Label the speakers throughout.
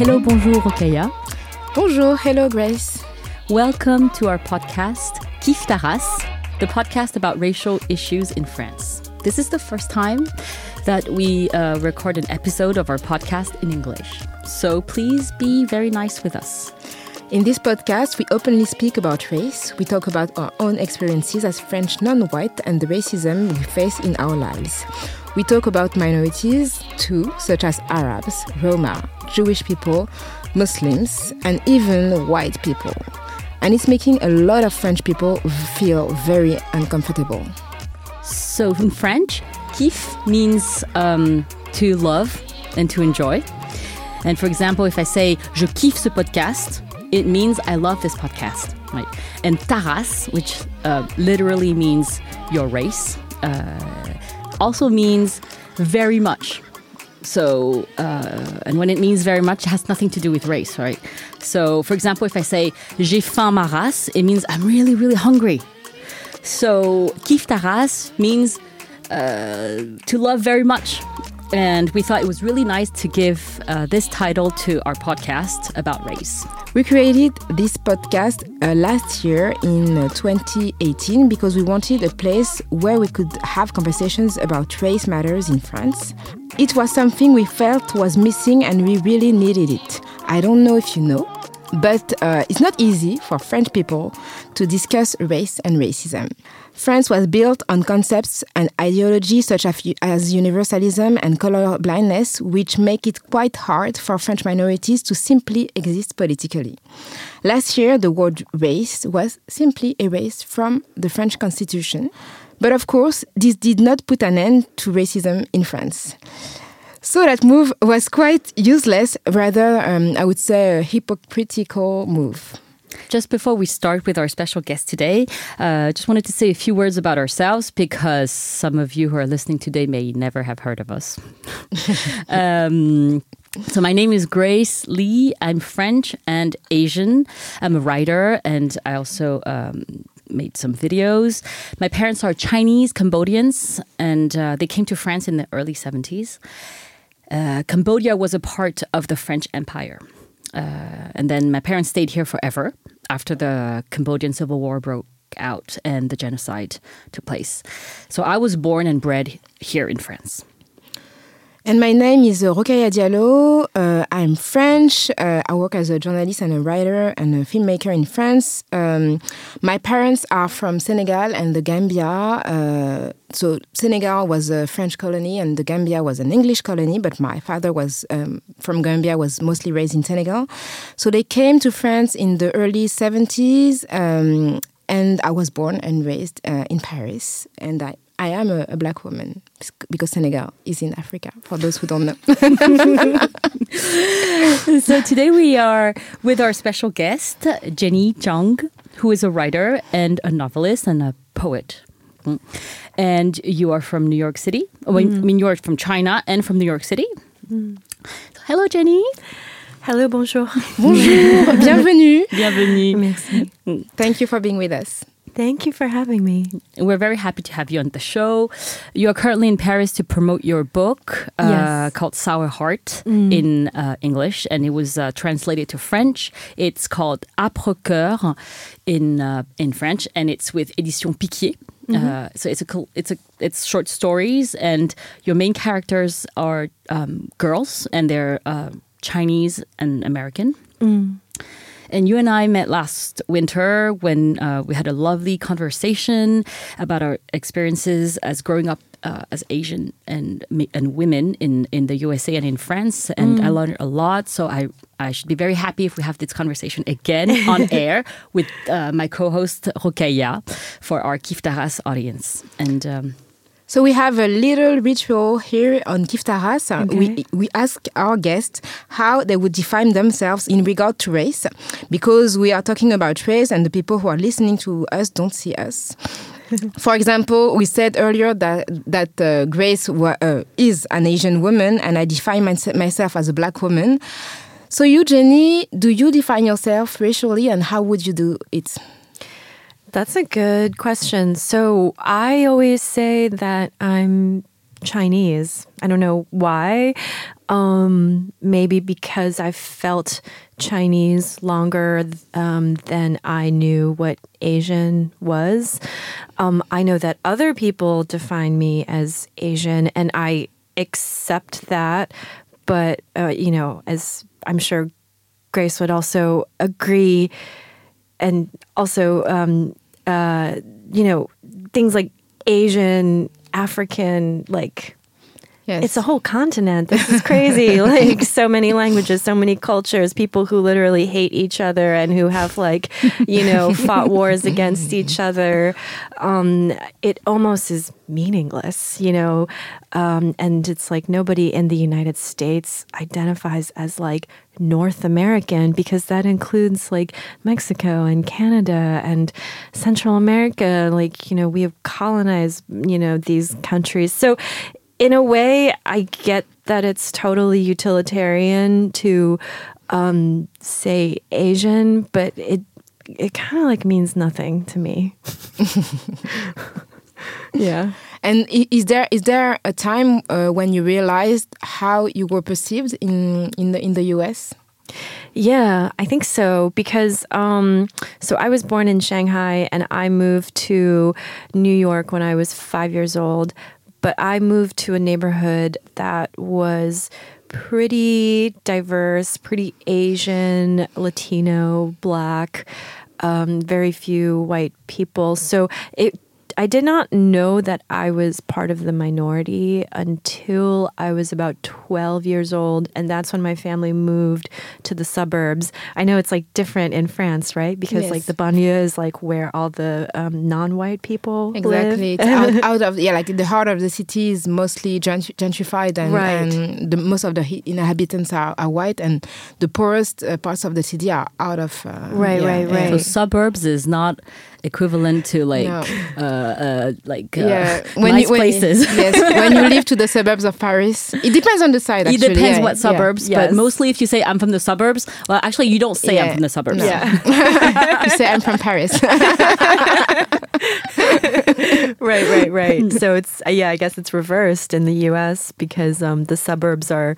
Speaker 1: Hello, bonjour, Rokhaya.
Speaker 2: Bonjour, hello Grace.
Speaker 1: Welcome to our podcast, Kiffe ta race, the podcast about racial issues in France. This is the first time that we uh, record an episode of our podcast in English. So please be very nice with us.
Speaker 2: In this podcast, we openly speak about race. We talk about our own experiences as French non white and the racism we face in our lives. We talk about minorities too, such as Arabs, Roma, Jewish people, Muslims, and even white people. And it's making a lot of French people feel very uncomfortable.
Speaker 1: So in French, Kif means um, to love and to enjoy. And for example, if I say je kiffe ce podcast, it means I love this podcast, right? And taras, which uh, literally means your race, uh, also means very much. So, uh, and when it means very much, it has nothing to do with race, right? So, for example, if I say j'ai faim ma race, it means I'm really, really hungry. So, kif taras means uh, to love very much. And we thought it was really nice to give uh, this title to our podcast about race.
Speaker 2: We created this podcast uh, last year in uh, 2018 because we wanted a place where we could have conversations about race matters in France. It was something we felt was missing and we really needed it. I don't know if you know, but uh, it's not easy for French people to discuss race and racism. France was built on concepts and ideologies such as, universalism and color blindness, which make it quite hard for French minorities to simply exist politically. Last year, the word race was simply erased from the French constitution. But of course, this did not put an end to racism in France. So that move was quite useless, rather, um, I would say, a hypocritical move.
Speaker 1: Just before we start with our special guest today, uh, just wanted to say a few words about ourselves because some of you who are listening today may never have heard of us. um, so my name is Grace Ly. I'm French and Asian. I'm a writer, and I also um, made some videos. My parents are Chinese Cambodians, and uh, they came to France in the early 70s. Uh, Cambodia was a part of the French Empire. Uh, and then my parents stayed here forever after the Cambodian Civil War broke out and the genocide took place. So I was born and bred here in France.
Speaker 2: And my name is uh, Rokhaya Diallo. Uh, I'm French. Uh, I work as a journalist and a writer and a filmmaker in France. Um, my parents are from Senegal and the Gambia. Uh, so Senegal was a French colony and the Gambia was an English colony. But my father was um, from Gambia, was mostly raised in Senegal. So they came to France in the early 70s. Um, and I was born and raised uh, in Paris. And I I am a, a, black woman because Senegal is in Africa, for those who don't know.
Speaker 1: so today we are with our special guest, Jenny Zhang, who is a writer and a novelist and a poet. And you are from New York City. Mm. I mean, you are from China and from New York City. Mm. So, hello, Jenny.
Speaker 3: Hello, bonjour.
Speaker 2: Bonjour, bienvenue.
Speaker 1: Bienvenue.
Speaker 3: Merci.
Speaker 2: Thank you for being with us.
Speaker 3: Thank you for having me.
Speaker 1: We're very happy to have you on the show. You are currently in Paris to promote your book uh,
Speaker 3: yes.
Speaker 1: called Sour Heart mm. in uh, English, and it was uh, translated to French. It's called Âpre Coeur in uh, in French, and it's with Édition Picquier. Mm-hmm. so it's a it's a it's short stories, and your main characters are um, girls, and they're uh, Chinese and American.
Speaker 3: Mm.
Speaker 1: And you and I met last winter when uh, we had a lovely conversation about our experiences as growing up uh, as Asian and and women in, in the USA and in France, and I learned a lot. So I I should be very happy if we have this conversation again on air with uh, my co-host Rokhaya for our Kiffe ta race audience. And um,
Speaker 2: So we have a little ritual here on Kiffe ta race. Uh, We we ask our guests how they would define themselves in regard to race, because we are talking about race, and the people who are listening to us don't see us. For example, we said earlier that that uh, Grace wa- uh, is an Asian woman, and I define myse- myself as a black woman. So you, Jenny, do you define yourself racially, and how would you do it?
Speaker 3: That's a good question. So I always say that I'm Chinese. I don't know why. Um, maybe because I felt Chinese longer um, than I knew what Asian was. Um, I know that other people define me as Asian, and I accept that. But, uh, you know, as I'm sure Grace would also agree, and also um, uh, you know things like Asian, African, like
Speaker 2: Yes.
Speaker 3: it's a whole continent. This is crazy. like so many languages, so many cultures, people who literally hate each other and who have like, you know, fought wars against each other. Um, it almost is meaningless, you know. Um, and it's like nobody in the United States identifies as like North American because that includes like Mexico and Canada and Central America. Like, you know, we have colonized, you know, these countries. So in a way, I get that it's totally utilitarian to um, say Asian, but it it kind of like means nothing to me. yeah.
Speaker 2: And is there is there a time uh, when you realized how you were perceived in in the in the US?
Speaker 3: Yeah, I think so because um, so I was born in Shanghai and I moved to New York when I was five years old. But I moved to a neighborhood that was pretty diverse, pretty Asian, Latino, Black, um, very few white people. So it I did not know that I was part of the minority until I was about 12 years old. And that's when my family moved to the suburbs. I know it's like different in France, right? Because
Speaker 2: Yes.
Speaker 3: like the banlieue is like where all the um, non white people
Speaker 2: Exactly.
Speaker 3: live.
Speaker 2: It's out, out of yeah, like the heart of the city is mostly gentr- gentrified, and,
Speaker 3: Right.
Speaker 2: and the, most of the inhabitants are, are white, and the poorest uh, parts of the city are out of uh,
Speaker 3: Right,
Speaker 2: yeah,
Speaker 3: right,
Speaker 2: yeah.
Speaker 3: right.
Speaker 1: so suburbs is not equivalent to like
Speaker 2: No.
Speaker 1: uh, uh, like uh,
Speaker 2: Yeah,
Speaker 1: nice
Speaker 2: you, when,
Speaker 1: places.
Speaker 2: yes, when you live to the suburbs of Paris, it depends on the side.
Speaker 1: It
Speaker 2: Actually,
Speaker 1: depends
Speaker 2: yeah,
Speaker 1: what
Speaker 2: yeah.
Speaker 1: suburbs,
Speaker 3: Yes.
Speaker 1: but mostly if you say I'm from the suburbs, well, actually you don't say I'm from the suburbs.
Speaker 2: No.
Speaker 3: Yeah.
Speaker 2: you say I'm from Paris.
Speaker 3: right, right, right. so it's uh, yeah, I guess it's reversed in the U.S. because um, the suburbs are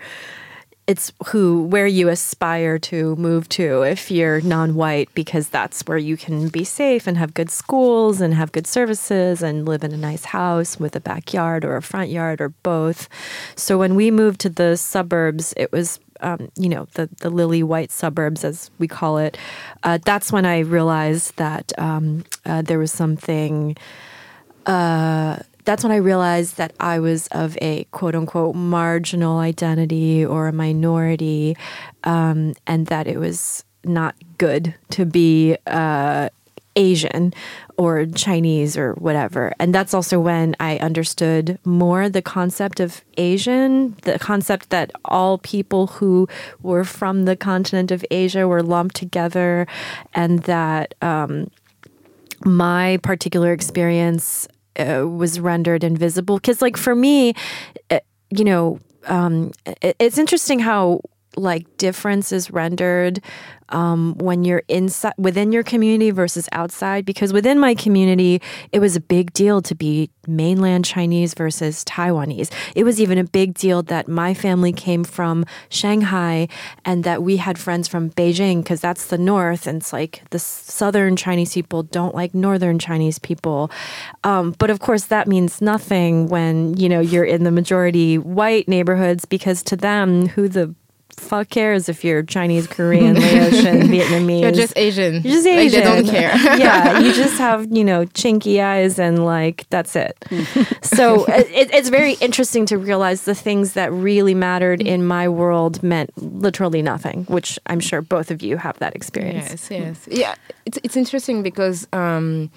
Speaker 3: it's who where you aspire to move to if you're non-white because that's where you can be safe and have good schools and have good services and live in a nice house with a backyard or a front yard or both. So when we moved to the suburbs, it was um, you know the the lily white suburbs as we call it. Uh, that's when I realized that um, uh, there was something uh, that's when I realized that I was of a quote unquote marginal identity or a minority, um, and that it was not good to be uh, Asian or Chinese or whatever. And that's also when I understood more the concept of Asian, the concept that all people who were from the continent of Asia were lumped together, and that. Um, my particular experience uh, was rendered invisible. Because like for me uh, you know um, it, it's interesting how like difference is rendered um, when you're inside within your community versus outside because within my community it was a big deal to be mainland chinese versus taiwanese. It was even a big deal that my family came from shanghai and that we had friends from beijing because that's the north and it's like the southern chinese people don't like northern chinese people. Um, but of course that means nothing when you know you're in the majority white neighborhoods because to them who the fuck cares if you're Chinese, Korean, Laotian, Vietnamese.
Speaker 2: You're just Asian.
Speaker 3: You're just
Speaker 2: Like,
Speaker 3: Asian.
Speaker 2: they don't care.
Speaker 3: yeah, you just have you know chinky eyes and like that's it. so it, it's very interesting to realize the things that really mattered in my world meant literally nothing, which I'm sure both of you have that experience.
Speaker 2: Yes, yes, yeah. It's it's interesting because um,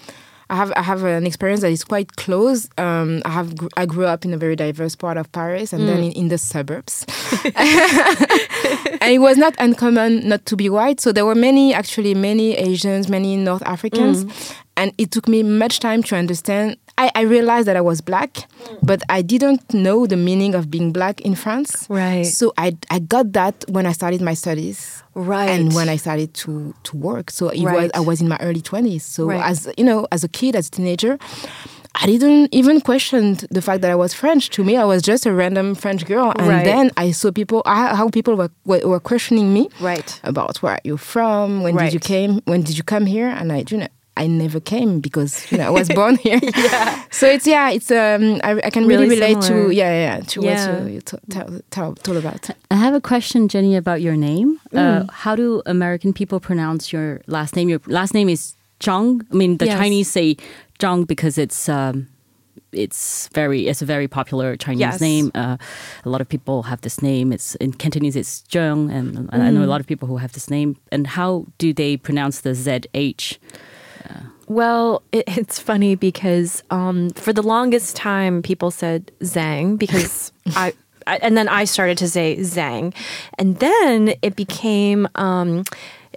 Speaker 2: I have I have an experience that is quite close. Um, I have I grew up in a very diverse part of Paris, and then in, in the suburbs, and it was not uncommon not to be white. So there were many, actually, many Asians, many North Africans, and it took me much time to understand. I, I realized that I was black, but I didn't know the meaning of being black in France.
Speaker 3: Right.
Speaker 2: So I I got that when I started my studies
Speaker 3: Right.
Speaker 2: and when I started to to work. So it was I was in my early twenties. So
Speaker 3: Right.
Speaker 2: as you know, as a kid, as a teenager, I didn't even question the fact that I was French. To me, I was just a random French girl. And
Speaker 3: Right.
Speaker 2: then I saw people how people were were, questioning me
Speaker 3: Right.
Speaker 2: about where are you from, when did you came, when did you come here, and I you know. I never came because you know I was born here. yeah. So it's yeah, it's um I, I can really,
Speaker 3: Really
Speaker 2: relate
Speaker 3: similar.
Speaker 2: to yeah yeah, yeah to
Speaker 3: Yeah.
Speaker 2: what you, you t- tell, tell, told about.
Speaker 1: I have a question, Jenny, about your name.
Speaker 2: Mm.
Speaker 1: Uh, how do American people pronounce your last name? Your last name is Zhang. I mean, the
Speaker 3: Yes.
Speaker 1: Chinese say Zhang because it's um, it's very it's a very popular Chinese
Speaker 3: Yes.
Speaker 1: name. Uh, a lot of people have this name. It's in Cantonese. It's Zheng, and I know a
Speaker 3: Mm.
Speaker 1: lot of people who have this name. And how do they pronounce the ZH?
Speaker 3: Well, it, it's funny because um, for the longest time, people said Zhang because I, I, and then I started to say Zhang, and then it became. Um,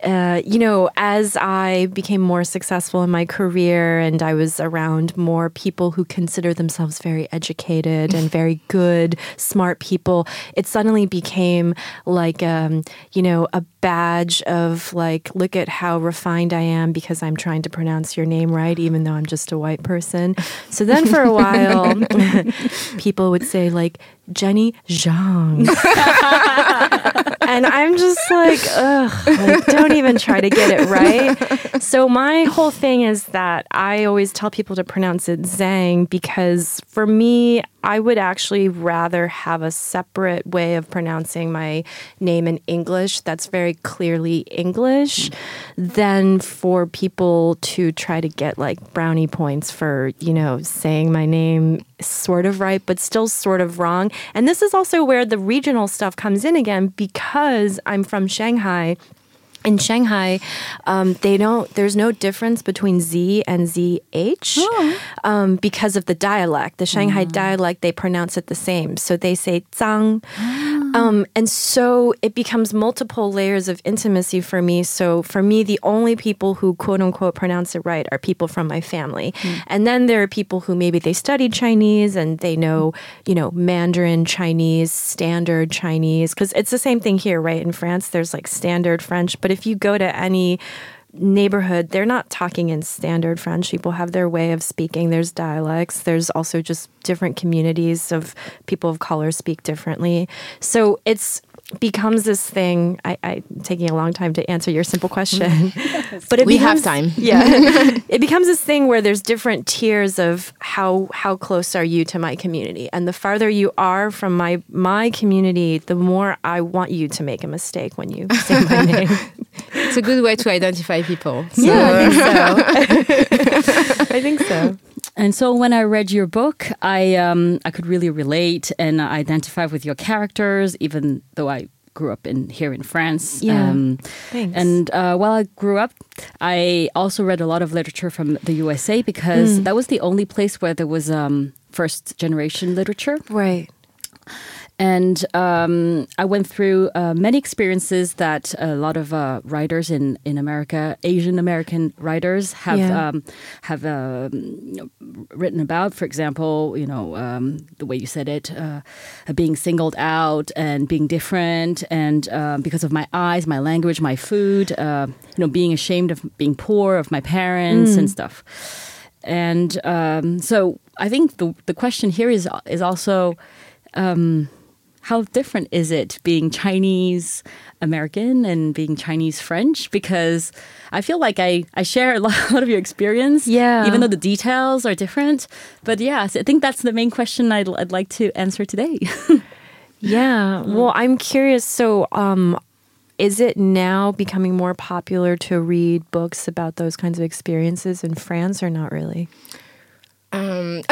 Speaker 3: uh, you know, as I became more successful in my career and I was around more people who consider themselves very educated and very good, smart people, it suddenly became like, um, you know, a badge of like, look at how refined I am because I'm trying to pronounce your name right, even though I'm just a white person. So then for a while, people would say, like, Jenny Zhang. and I'm just like, ugh, like, don't even try to get it right. So my whole thing is that I always tell people to pronounce it Zhang because for me, I would actually rather have a separate way of pronouncing my name in English that's very clearly English than for people to try to get like brownie points for, you know, saying my name sort of right, but still sort of wrong. And this is also where the regional stuff comes in again because I'm from Shanghai in Shanghai, um, they don't. There's no difference between Z and ZH um, because of the dialect. The Shanghai dialect, they pronounce it the same. So they say zang, um, and so it becomes multiple layers of intimacy for me. So for me, the only people who quote unquote pronounce it right are people from my family, and then there are people who maybe they studied Chinese and they know, you know, Mandarin Chinese, standard Chinese, because it's the same thing here, right? In France, there's like standard French, but if you go to any neighborhood, they're not talking in standard French. People have their way of speaking. There's dialects. There's also just different communities of people of color speak differently. So it's becomes this thing. I, I taking a long time to answer your simple question, but it
Speaker 2: We have time.
Speaker 3: Yeah, it becomes this thing where there's different tiers of how how close are you to my community, and the farther you are from my my community, the more I want you to make a mistake when you say my name.
Speaker 2: It's a good way to identify people. So.
Speaker 3: Yeah, I think so. I think so.
Speaker 1: And so when I read your book, I um, I could really relate and identify with your characters, even though I grew up in here in France.
Speaker 3: Yeah.
Speaker 1: Um,
Speaker 3: Thanks.
Speaker 1: And uh, while I grew up, I also read a lot of literature from the USA because that was the only place where there was um, first generation literature.
Speaker 3: Right.
Speaker 1: And um, I went through uh, many experiences that a lot of uh, writers in, in America, Asian American writers, have
Speaker 3: Yeah.
Speaker 1: um, have know, written about. For example, you know um, the way you said it, uh, being singled out and being different, and um, because of my eyes, my language, my food, uh, you know, being ashamed of being poor, of my parents and stuff. And um, so I think the the question here is is also um, how different is it being Chinese American and being Chinese French? Because I feel like I, I share a lot, of your experience,
Speaker 3: Yeah.
Speaker 1: even though the details are different. But yeah, so I think that's the main question I'd, I'd like to answer today.
Speaker 3: Yeah. Well, I'm curious. So, um, is it now becoming more popular to read books about those kinds of experiences in France, or not really?
Speaker 2: Um,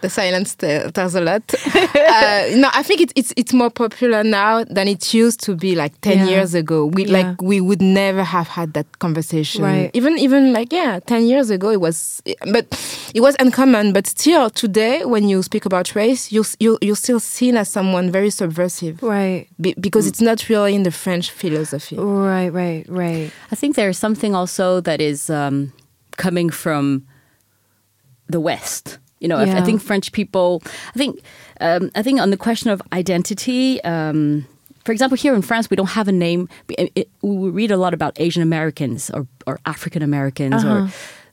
Speaker 2: the silence tells a lot. Uh, no, I think it's it's it's more popular now than it used to be like ten
Speaker 3: Yeah.
Speaker 2: years ago. We
Speaker 3: Yeah.
Speaker 2: like we would never have had that conversation.
Speaker 3: Right.
Speaker 2: Even even like yeah, ten years ago it was, but it was uncommon. But still today, when you speak about race, you you you're still seen as someone very subversive.
Speaker 3: Right.
Speaker 2: Be- because it's not really in the French philosophy.
Speaker 3: Right. Right. Right.
Speaker 1: I think there's something also that is um, coming from the West. You know, I- I think French people. I think. Um, I think on the question of identity. Um, for example, here in France, we don't have a name. It- it- we read a lot about Asian Americans or, or African Americans, or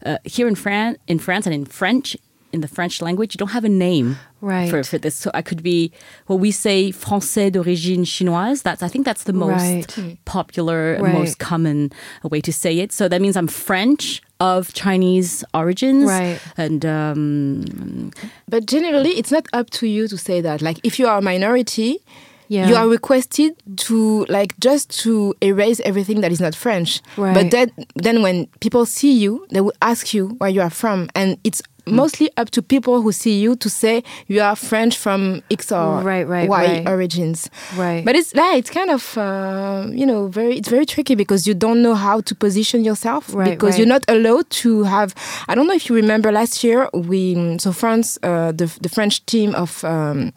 Speaker 1: uh, here in France, in France, and in French, in the French language, you don't have a name
Speaker 3: Right.
Speaker 1: for, for this. So I could be well, we say Français d'origine chinoise. That's I think that's the most
Speaker 3: Right.
Speaker 1: popular,
Speaker 3: Right.
Speaker 1: most common way to say it. So that means I'm French of Chinese origins,
Speaker 3: Right.
Speaker 1: And um,
Speaker 2: But generally, it's not up to you to say that. Like, if you are a minority,
Speaker 3: Yeah.
Speaker 2: you are requested to like just to erase everything that is not French.
Speaker 3: Right.
Speaker 2: But then, then when people see you, they will ask you where you are from, and it's mostly up to people who see you to say you are French from X or
Speaker 3: Right, right,
Speaker 2: Y
Speaker 3: right.
Speaker 2: origins.
Speaker 3: Right.
Speaker 2: But it's like it's kind of uh, you know very it's very tricky because you don't know how to position yourself
Speaker 3: Right,
Speaker 2: because
Speaker 3: right.
Speaker 2: you're not allowed to have. I don't know if you remember last year we so France uh, the the French team of. Um,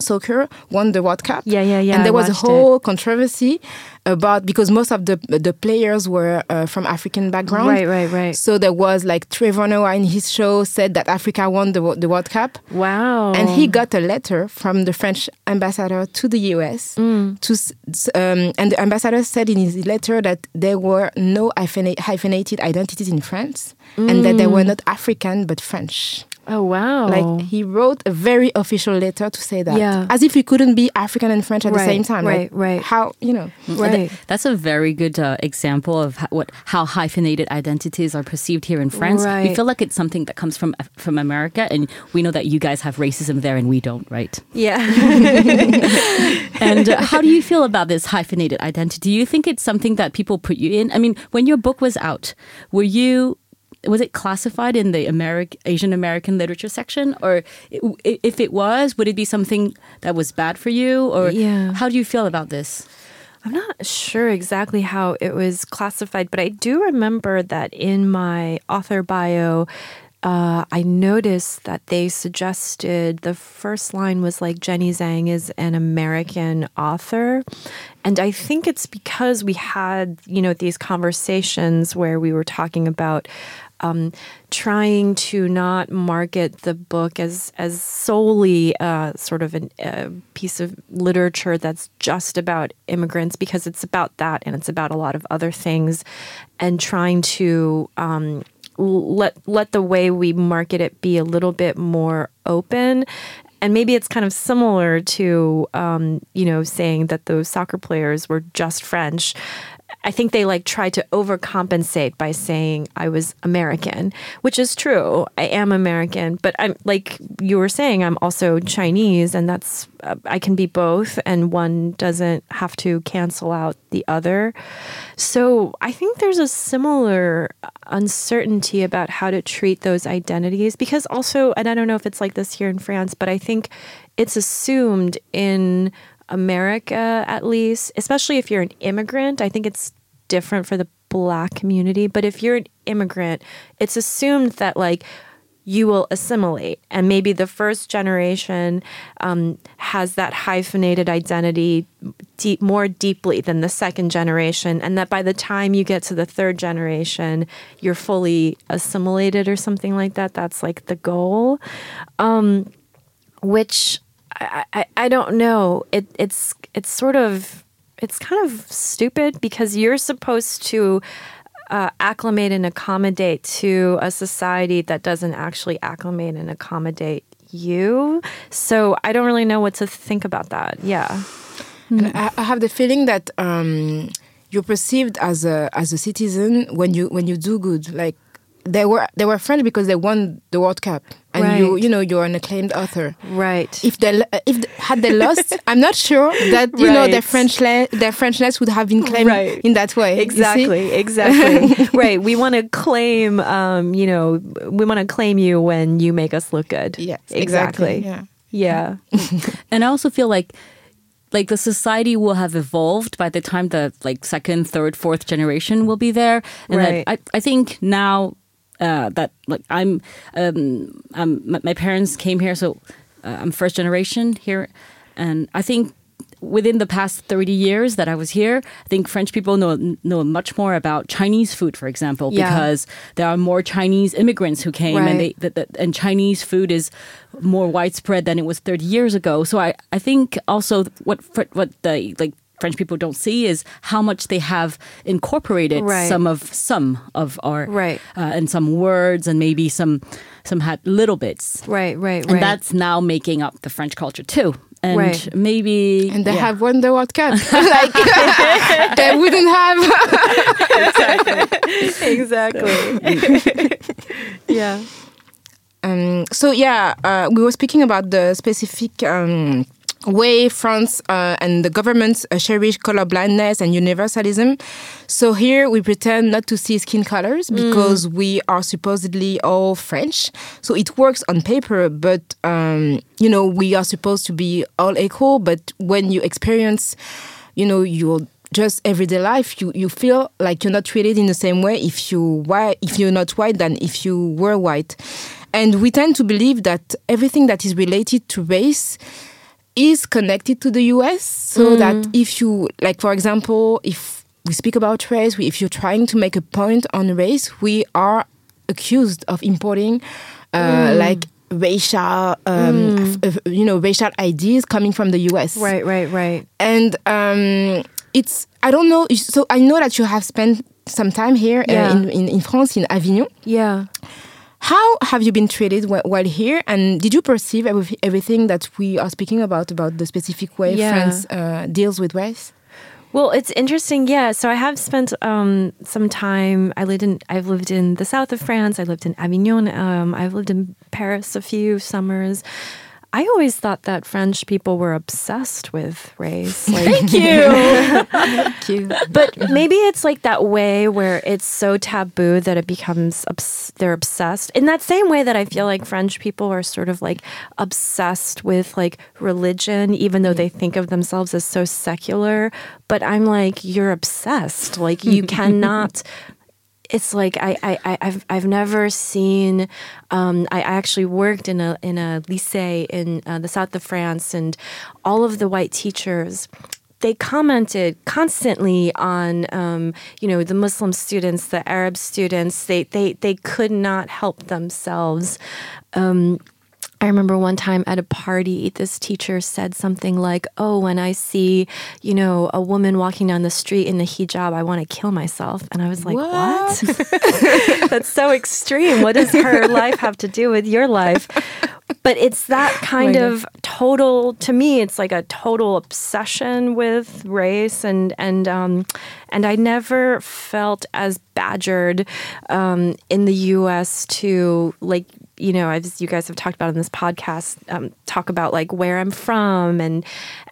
Speaker 2: Soccer won the World Cup.
Speaker 3: Yeah, yeah, yeah,
Speaker 2: And
Speaker 3: I
Speaker 2: there was a
Speaker 3: watched it.
Speaker 2: whole controversy about because most of the the players were uh, from African background.
Speaker 3: Right, right, right.
Speaker 2: So there was like Trevor Noah in his show said that Africa won the the World Cup.
Speaker 3: Wow.
Speaker 2: And he got a letter from the French ambassador to the US.
Speaker 3: Mm.
Speaker 2: To, um, and the ambassador said in his letter that there were no hyphena- hyphenated identities in France and that they were not African but French.
Speaker 3: Oh wow.
Speaker 2: Like he wrote a very official letter to say that,
Speaker 3: Yeah.
Speaker 2: as if he couldn't be African and French at the same time.
Speaker 3: right,
Speaker 2: like
Speaker 3: right.
Speaker 2: How you know?
Speaker 3: right.
Speaker 1: that's a very good uh, example of how, what how hyphenated identities are perceived here in France. We feel like it's something that comes from from America, and we know that you guys have racism there, and we don't, right?
Speaker 3: Yeah.
Speaker 1: And uh, how do you feel about this hyphenated identity? Do you think it's something that people put you in? I mean, when your book was out, were you was it classified in the American Asian American literature section, or if it was, would it be something that was bad for you, or
Speaker 3: Yeah.
Speaker 1: how do you feel about this?
Speaker 3: I'm not sure exactly how it was classified, but I do remember that in my author bio, uh, I noticed that they suggested the first line was like Jenny Zhang is an American author. And I think it's because we had, you know, these conversations where we were talking about um, trying to not market the book as as solely uh, sort of an, a piece of literature that's just about immigrants because it's about that and it's about a lot of other things, and trying to um, let let the way we market it be a little bit more open. And maybe it's kind of similar to, um, you know, saying that those soccer players were just French. I think they like tried to overcompensate by saying I was American, which is true. I am American, but I'm like you were saying, I'm also Chinese, and that's uh, I can be both, and one doesn't have to cancel out the other. So I think there's a similar uncertainty about how to treat those identities because also, and I don't know if it's like this here in France, but I think it's assumed in America, at least, especially if you're an immigrant. I think it's different for the black community. But if you're an immigrant, it's assumed that, like, you will assimilate. And maybe the first generation um, has that hyphenated identity deep, more deeply than the second generation. And that by the time you get to the third generation, you're fully assimilated or something like that. That's like the goal. Um, which I, I, I don't know. It, it's it's sort of it's kind of stupid because you're supposed to uh, acclimate and accommodate to a society that doesn't actually acclimate and accommodate you. So I don't really know what to think about that. Yeah.
Speaker 2: And I, I have the feeling that um, you're perceived as a as a citizen when you when you do good. Like they were they were French because they won the World Cup, and you
Speaker 3: Right.
Speaker 2: you know you're an acclaimed author.
Speaker 3: Right.
Speaker 2: If they if th- had they lost, I'm not sure that you know their
Speaker 3: Right.
Speaker 2: French their Frenchness would have been claimed
Speaker 3: Right.
Speaker 2: in that way.
Speaker 3: Exactly, exactly. right. We want to claim, um, you know, we want to claim you when you make us look good.
Speaker 2: Yes,
Speaker 3: exactly.
Speaker 2: exactly, yeah.
Speaker 3: Yeah.
Speaker 1: And I also feel like like the society will have evolved by the time the like second, third, fourth generation will be there. And
Speaker 3: Right.
Speaker 1: I, I think now uh, that like I'm um, I'm my, my parents came here, so uh, I'm first generation here, and I think within the past 30 years that I was here, I think French people know know much more about Chinese food, for example,
Speaker 3: Yeah.
Speaker 1: because there are more Chinese immigrants who came, and they
Speaker 3: Right.
Speaker 1: that, that, and Chinese food is more widespread than it was 30 years ago. So I, I think also what what the like French people don't see is how much they have incorporated
Speaker 3: Right.
Speaker 1: some of some of our
Speaker 3: Right.
Speaker 1: uh, and some words and maybe some some had little bits.
Speaker 3: Right, right, right.
Speaker 1: And that's now making up the French culture too. And
Speaker 3: Right.
Speaker 1: maybe
Speaker 2: And they
Speaker 1: yeah.
Speaker 2: have won the World Cup. like they wouldn't have.
Speaker 3: exactly. yeah.
Speaker 2: Um, so yeah, uh, we were speaking about the specific um, way France uh, and the governments uh, cherish color blindness and universalism. So here we pretend not to see skin colors because we are supposedly all French. So it works on paper, but um, you know we are supposed to be all equal. But when you experience, you know, your just everyday life, you, you feel like you're not treated in the same way if you white if you're not white than if you were white. And we tend to believe that everything that is related to race is connected to the US. So that if you, like, for example, if we speak about race, we, if you're trying to make a point on race, we are accused of importing, uh, like, racial, um, f- f- you know, racial ideas coming from the US
Speaker 3: Right, right, right.
Speaker 2: and um, it's I don't know. So I know that you have spent some time here
Speaker 3: Yeah.
Speaker 2: uh, in, in in France in Avignon.
Speaker 3: Yeah.
Speaker 2: How have you been treated while here? And did you perceive everything that we are speaking about about the specific way
Speaker 3: Yeah.
Speaker 2: France uh, deals with race?
Speaker 3: Well, it's interesting. Yeah. So I have spent um, some time. I lived in. I've lived in the south of France. I lived in Avignon. Um, I've lived in Paris a few summers. I always thought that French people were obsessed with race. Like, Thank you.
Speaker 2: Thank you.
Speaker 3: but maybe it's like that way where it's so taboo that it becomes obs- they're obsessed in that same way that I feel like French people are sort of like obsessed with like religion, even though they think of themselves as so secular. But I'm like, you're obsessed. Like you cannot. It's like I, I, I've I've never seen. Um, I, I actually worked in a in a lycée in uh, the south of France, and all of the white teachers they commented constantly on um, you know the Muslim students, the Arab students. They they they could not help themselves. Um, I remember one time at a party, this teacher said something like, "Oh, when I see, you know, a woman walking down the street in the hijab, I want to kill myself." And I was like, "What? That's so extreme. What does her life have to do with your life?" But it's that kind
Speaker 2: God.
Speaker 3: of total. To me, it's like a total obsession with race, and and um, and I never felt as badgered um, in the U.S. to like you know, as you guys have talked about in this podcast, um, talk about like where I'm from and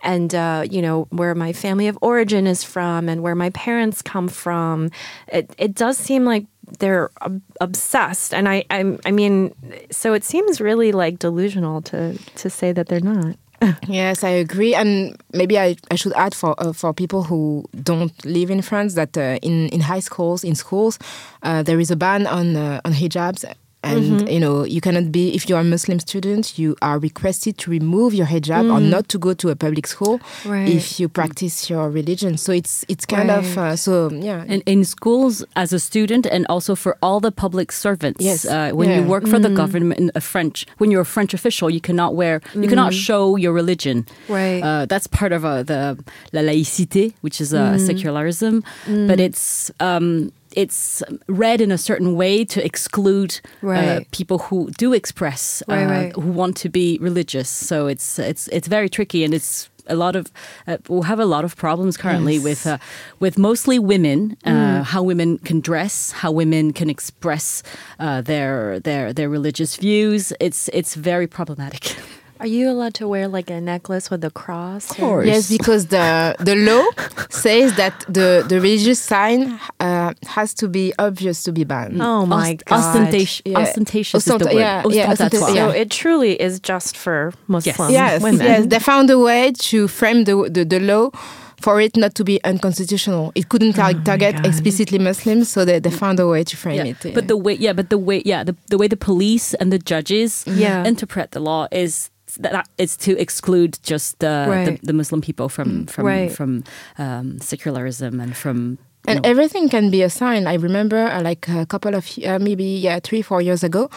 Speaker 3: and uh, you know where my family of origin is from and where my parents come from. It it does seem like they're ob- obsessed, and I I'm, I mean, so it seems really like delusional to to say that they're not.
Speaker 2: Yes, I agree, and maybe I, I should add for uh, for people who don't live in France that uh, in in high schools in schools uh, there is a ban on uh, on hijabs. And you know you cannot be if you are a Muslim student you are requested to remove your hijab or not to go to a public school
Speaker 3: Right.
Speaker 2: if you practice your religion. So it's it's kind of uh, so yeah.
Speaker 1: in, in schools as a student and also for all the public servants.
Speaker 2: Yes.
Speaker 1: Uh, when you work for the government in a French, when you're a French official, you cannot wear, you cannot show your religion.
Speaker 3: Right.
Speaker 1: Uh, that's part of uh, the la laïcité, which is uh, secularism, but it's. Um, it's read in a certain way to exclude uh, people who do express, uh,
Speaker 3: Right, right.
Speaker 1: who want to be religious. So it's it's it's very tricky, and it's a lot of uh, we have a lot of problems currently
Speaker 3: Yes.
Speaker 1: with uh, with mostly women, uh, how women can dress, how women can express uh, their their their religious views. It's it's very problematic.
Speaker 3: Are you allowed to wear like a necklace with a cross? Of
Speaker 1: course.
Speaker 2: Yes, because the the law says that the the religious sign uh, has to be obvious to be banned.
Speaker 3: Oh my
Speaker 1: Ost-
Speaker 3: god.
Speaker 1: ostentatious,
Speaker 2: Yeah.
Speaker 1: ostentatious is the word.
Speaker 2: yeah, yeah,
Speaker 1: Ostentatoire.
Speaker 2: ostent-
Speaker 3: So
Speaker 2: yeah.
Speaker 3: it truly is just for Muslim
Speaker 2: Yes,
Speaker 3: women.
Speaker 2: yes, they found a way to frame the the, the law for it not to be unconstitutional. It couldn't tar- target explicitly Muslims, so they, they found a way to frame
Speaker 1: Yeah.
Speaker 2: it. yeah.
Speaker 1: But the way, yeah, but the way, yeah, the, the way the police and the judges
Speaker 3: Yeah.
Speaker 1: interpret the law is that it's to exclude just the,
Speaker 3: Right.
Speaker 1: the, the Muslim people from from
Speaker 3: Right.
Speaker 1: from um, secularism and from
Speaker 2: and
Speaker 1: know,
Speaker 2: everything can be a sign. I remember, uh, like a couple of uh, maybe yeah three four years ago,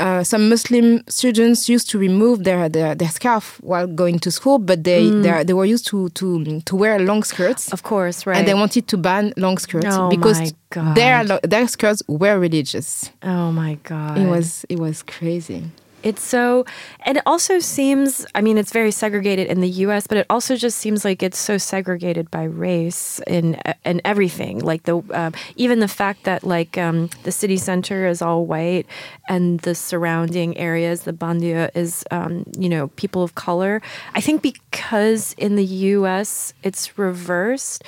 Speaker 2: uh, some Muslim students used to remove their, their their scarf while going to school, but they they, they were used to to to wear long skirts.
Speaker 3: Of course, right.
Speaker 2: And they wanted to ban long skirts
Speaker 3: Oh
Speaker 2: because their their skirts were religious.
Speaker 3: oh my god.
Speaker 2: It was it was crazy.
Speaker 3: It's so, and it also seems, I mean, it's very segregated in the US, but it also just seems like it's so segregated by race in, in everything. Like the, um, even the fact that like um, the city center is all white and the surrounding areas, the banlieue is, um, you know, people of color. I think because in the US it's reversed,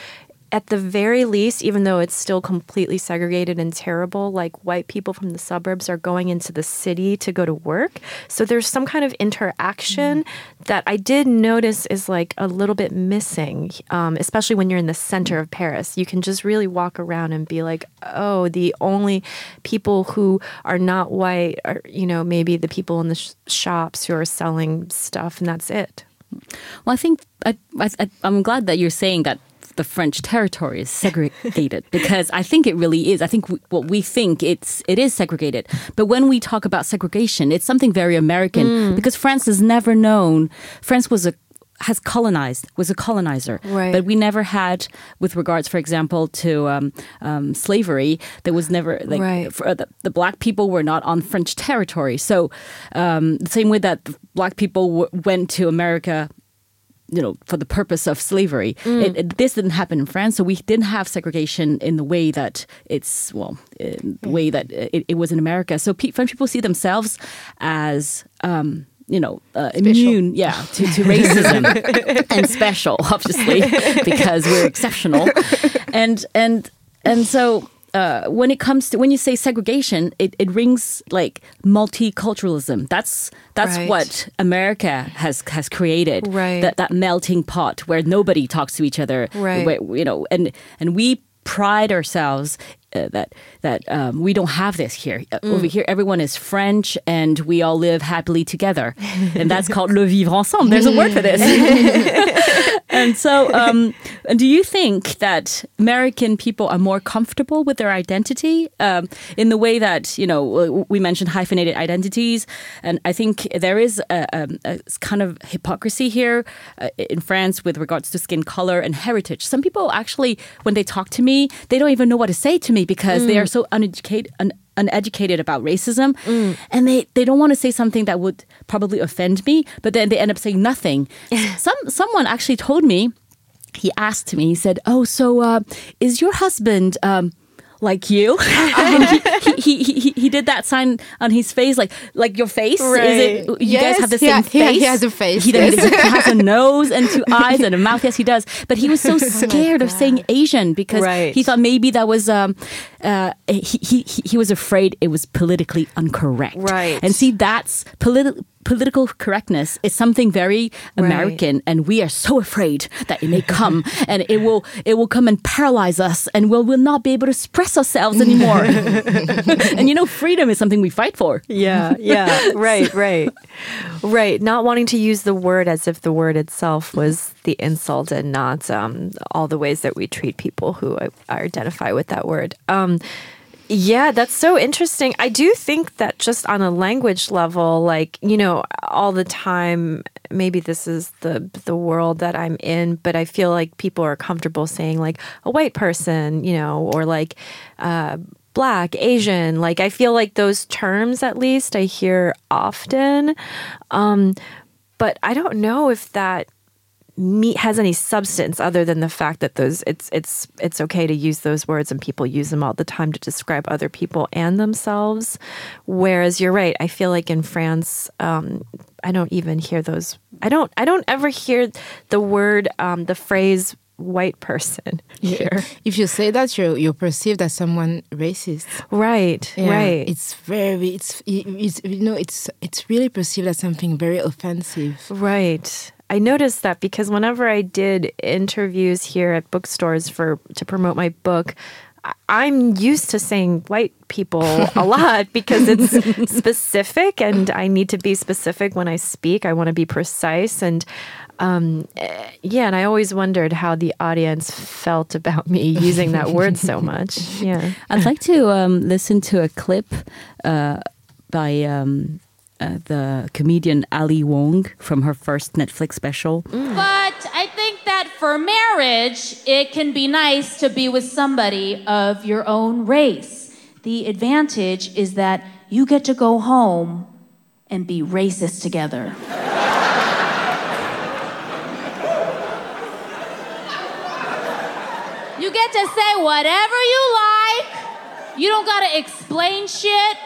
Speaker 3: at the very least, even though it's still completely segregated and terrible, like white people from the suburbs are going into the city to go to work. So there's some kind of interaction that I did notice is like a little bit missing, um, especially when you're in the center of Paris. You can just really walk around and be like, oh, the only people who are not white are, you know, maybe the people in the sh- shops who are selling stuff, and that's it.
Speaker 1: Well, I think I, I- I'm glad that you're saying that the French territory is segregated because I think it really is. I think w- what we think it's it is segregated, but when we talk about segregation, it's something very American because France has never known. France was a has colonized was a colonizer,
Speaker 3: Right.
Speaker 1: but we never had, with regards, for example, to um, um, slavery, there was never like
Speaker 3: Right.
Speaker 1: for, uh, the, the black people were not on French territory. So um, the same way that black people w- went to America you know, for the purpose of slavery. It, it- this didn't happen in France, so we didn't have segregation in the way that it's well, in the way that it, it was in America. So pe- French people see themselves as. Um, you know, uh, immune, yeah, to, to racism and special, obviously, because we're exceptional, and and and so uh, when it comes to when you say segregation, it, it rings like multiculturalism. That's that's
Speaker 3: Right.
Speaker 1: what America has has created.
Speaker 3: Right.
Speaker 1: That that melting pot where nobody talks to each other.
Speaker 3: Right.
Speaker 1: Where, you know, and and we pride ourselves uh, that that um, we don't have this here. Uh,
Speaker 3: Mm.
Speaker 1: Over here, everyone is French, and we all live happily together, and that's called le vivre ensemble. There's a word for this. and so, um, do you think that American people are more comfortable with their identity um, in the way that you know we mentioned hyphenated identities, and I think there is a, a, a kind of hypocrisy here uh, in France with regards to skin color and heritage. Some people actually, when they talk to me, they don't even know what to say to me because they are so uneducated. Un- uneducated about racism and they, they don't want to say something that would probably offend me but then they end up saying nothing some someone actually told me he asked me he said oh so uh, is your husband um, like you. He, he, he, he, he did that sign on his face like like your face? Is it you guys have the same face
Speaker 2: he has a face,
Speaker 1: he, has a nose and two eyes and a mouth. Yes he does. But he was so scared of saying asian because he thought maybe that was um uh he, he he was afraid it was politically incorrect.
Speaker 3: Right.
Speaker 1: and see that's politi- political correctness is something very American, and we are so afraid that it may come and it will it will come and paralyze us, and we'll we'll not be able to express ourselves anymore. and you know, freedom is something we fight for.
Speaker 3: Yeah, yeah, right, right, right. Not wanting to use the word as if the word itself was the insult and not um, all the ways that we treat people who uh, identify with that word. Um, yeah, that's so interesting. I do think that just on a language level, like, you know, all the time, maybe this is the the world that I'm in, but I feel like people are comfortable saying like a white person, you know, or like uh black, Asian. Like I feel like those terms at least I hear often. Um but I don't know if that me has any substance other than the fact that those it's it's it's okay to use those words and people use them all the time to describe other people and themselves. Whereas you're right i feel like in france um, i don't even hear those i don't i don't ever hear the word um, the phrase white person here
Speaker 2: If you say that, you're you're perceived as someone racist.
Speaker 3: right
Speaker 2: Yeah,
Speaker 3: right
Speaker 2: It's very. It's it's you know it's it's really perceived as something very offensive.
Speaker 3: Right. I noticed that because whenever I did interviews here at bookstores for to promote my book, I'm used to saying white people a lot because it's specific and I need to be specific when I speak. I want to be precise and um, eh, yeah, and I always wondered how the audience felt about me using that word so much. Yeah.
Speaker 1: I'd like to um, listen to a clip uh, by um, uh, the comedian Ali Wong from her first Netflix special.
Speaker 4: But I think that for marriage, it can be nice to be with somebody of your own race. The advantage is that you get to go home and be racist together. You get to say whatever you like. You don't gotta explain shit.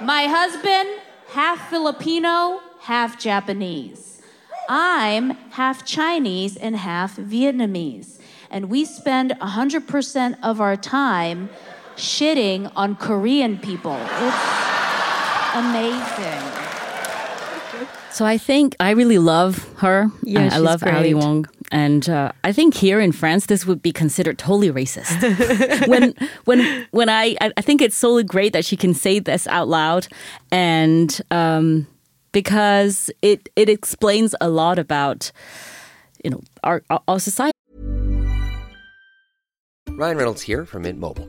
Speaker 4: My husband, half Filipino, half Japanese. I'm half Chinese and half Vietnamese. And we spend 100% of our time shitting on Korean people. It's amazing.
Speaker 1: So I think I really love her.
Speaker 3: Yeah,
Speaker 1: I, I
Speaker 3: she's
Speaker 1: love Ali. Wong, and uh, I think here in France this would be considered totally racist. when when when I I I think it's so great that she can say this out loud, and um, because it it explains a lot about you know our our, our society.
Speaker 5: Ryan Reynolds here from Mint Mobile.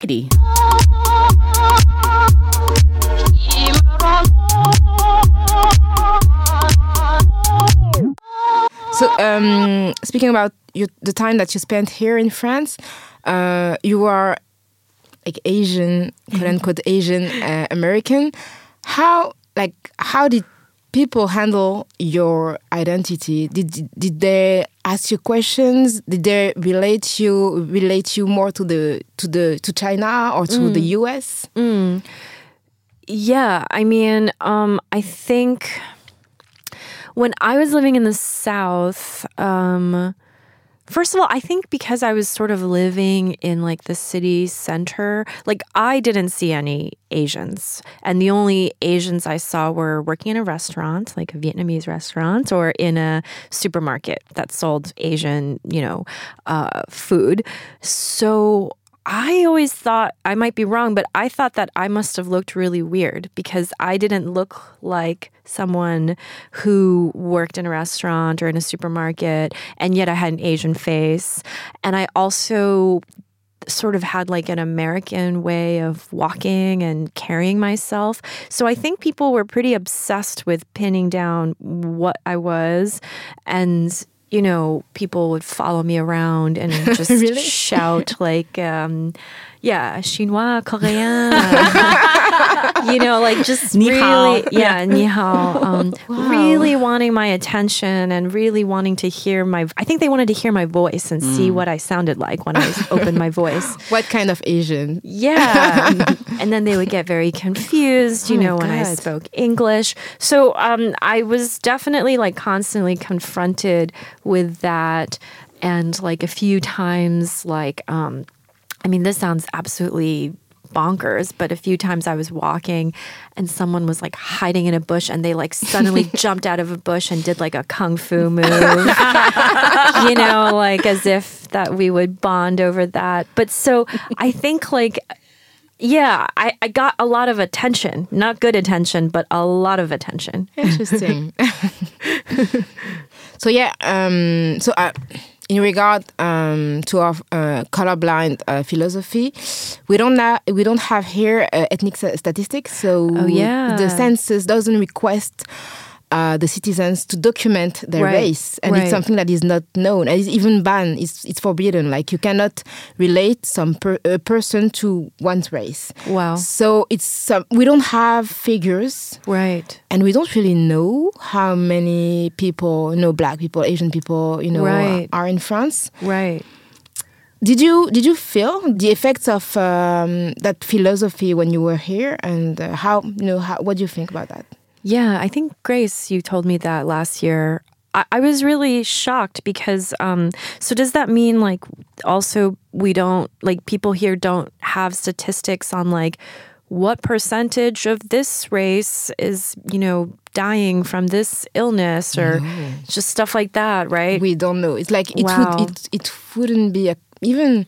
Speaker 2: So, um, speaking about you, the time that you spent here in France, uh, you are like Asian, quote unquote Asian uh, American. How like how did people handle your identity? Did did they ask you questions? Did they relate you relate you more to the to the to China or to the US?
Speaker 3: Yeah, I mean, um, I think when I was living in the South, um, first of all, I think because I was sort of living in like the city center, like I didn't see any Asians. And the only Asians I saw were working in a restaurant, like a Vietnamese restaurant, or in a supermarket that sold Asian, you know, uh, food. So I always thought I might be wrong, but I thought that I must have looked really weird because I didn't look like someone who worked in a restaurant or in a supermarket, and yet I had an Asian face. And I also sort of had like an American way of walking and carrying myself. So I think people were pretty obsessed with pinning down what I was and you know, people would follow me around and just
Speaker 2: Really?
Speaker 3: shout like, um, yeah, chinois, coréen, you know, like just
Speaker 1: Ni
Speaker 3: really, yeah, ni hao, um, really wanting my attention and really wanting to hear my. I think they wanted to hear my voice and see what I sounded like when I opened my voice.
Speaker 2: What kind of Asian?
Speaker 3: Yeah. and then they would get very confused, you
Speaker 2: Oh
Speaker 3: know, when I spoke English. So um, I was definitely like constantly confronted with that. And like a few times, like, um, I mean, this sounds absolutely bonkers, but a few times I was walking and someone was like hiding in a bush and they like suddenly jumped out of a bush and did like a kung fu move. you know, like as if that we would bond over that. But so I think like yeah, I, I got a lot of attention. Not good attention, but a lot of attention.
Speaker 2: Interesting. So yeah, um, so uh, in regard um, to our uh, colorblind uh, philosophy, we don't na- we don't have here uh, ethnic statistics. So
Speaker 3: Oh, yeah.
Speaker 2: the census doesn't request. Uh, the citizens to document their
Speaker 3: Right,
Speaker 2: race, and
Speaker 3: right.
Speaker 2: it's something that is not known. And it's even banned. It's it's forbidden. Like you cannot relate some per, a person to one's race.
Speaker 3: Wow.
Speaker 2: So it's some we don't have figures
Speaker 3: Right.
Speaker 2: and we don't really know how many people, you know, black people, Asian people, you know,
Speaker 3: Right.
Speaker 2: are in France.
Speaker 3: Right.
Speaker 2: Did you did you feel the effects of um, that philosophy when you were here, and uh, how you know how, what do you think about that?
Speaker 3: Yeah, I think Grace, you told me that last year. I, I was really shocked because, um, so does that mean like also we don't, like people here don't have statistics on like what percentage of this race is, you know, dying from this illness or just stuff like that, right?
Speaker 2: We don't know. It's like it
Speaker 3: Wow.
Speaker 2: would it it wouldn't be a, even